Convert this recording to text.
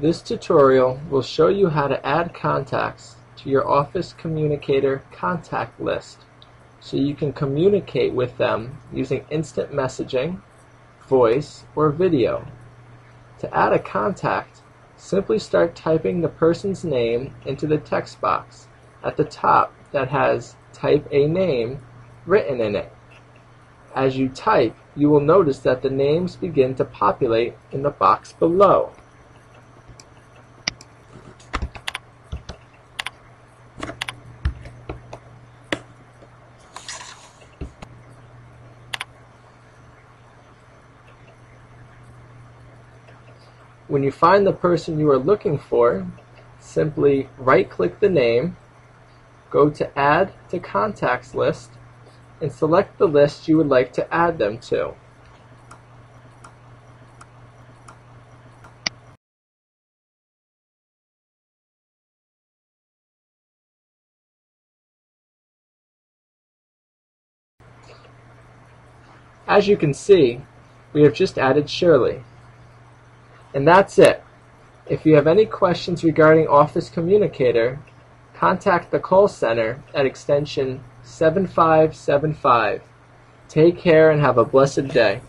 This tutorial will show you how to add contacts to your Office Communicator contact list so you can communicate with them using instant messaging, voice, or video. To add a contact, simply start typing the person's name into the text box at the top that has Type a Name written in it. As you type, you will notice that the names begin to populate in the box below. When you find the person you are looking for, simply right-click the name, go to Add to Contacts list, and select the list you would like to add them to. As you can see, we have just added Shirley. And that's it. If you have any questions regarding Office Communicator, contact the call center at extension 7575. Take care and have a blessed day.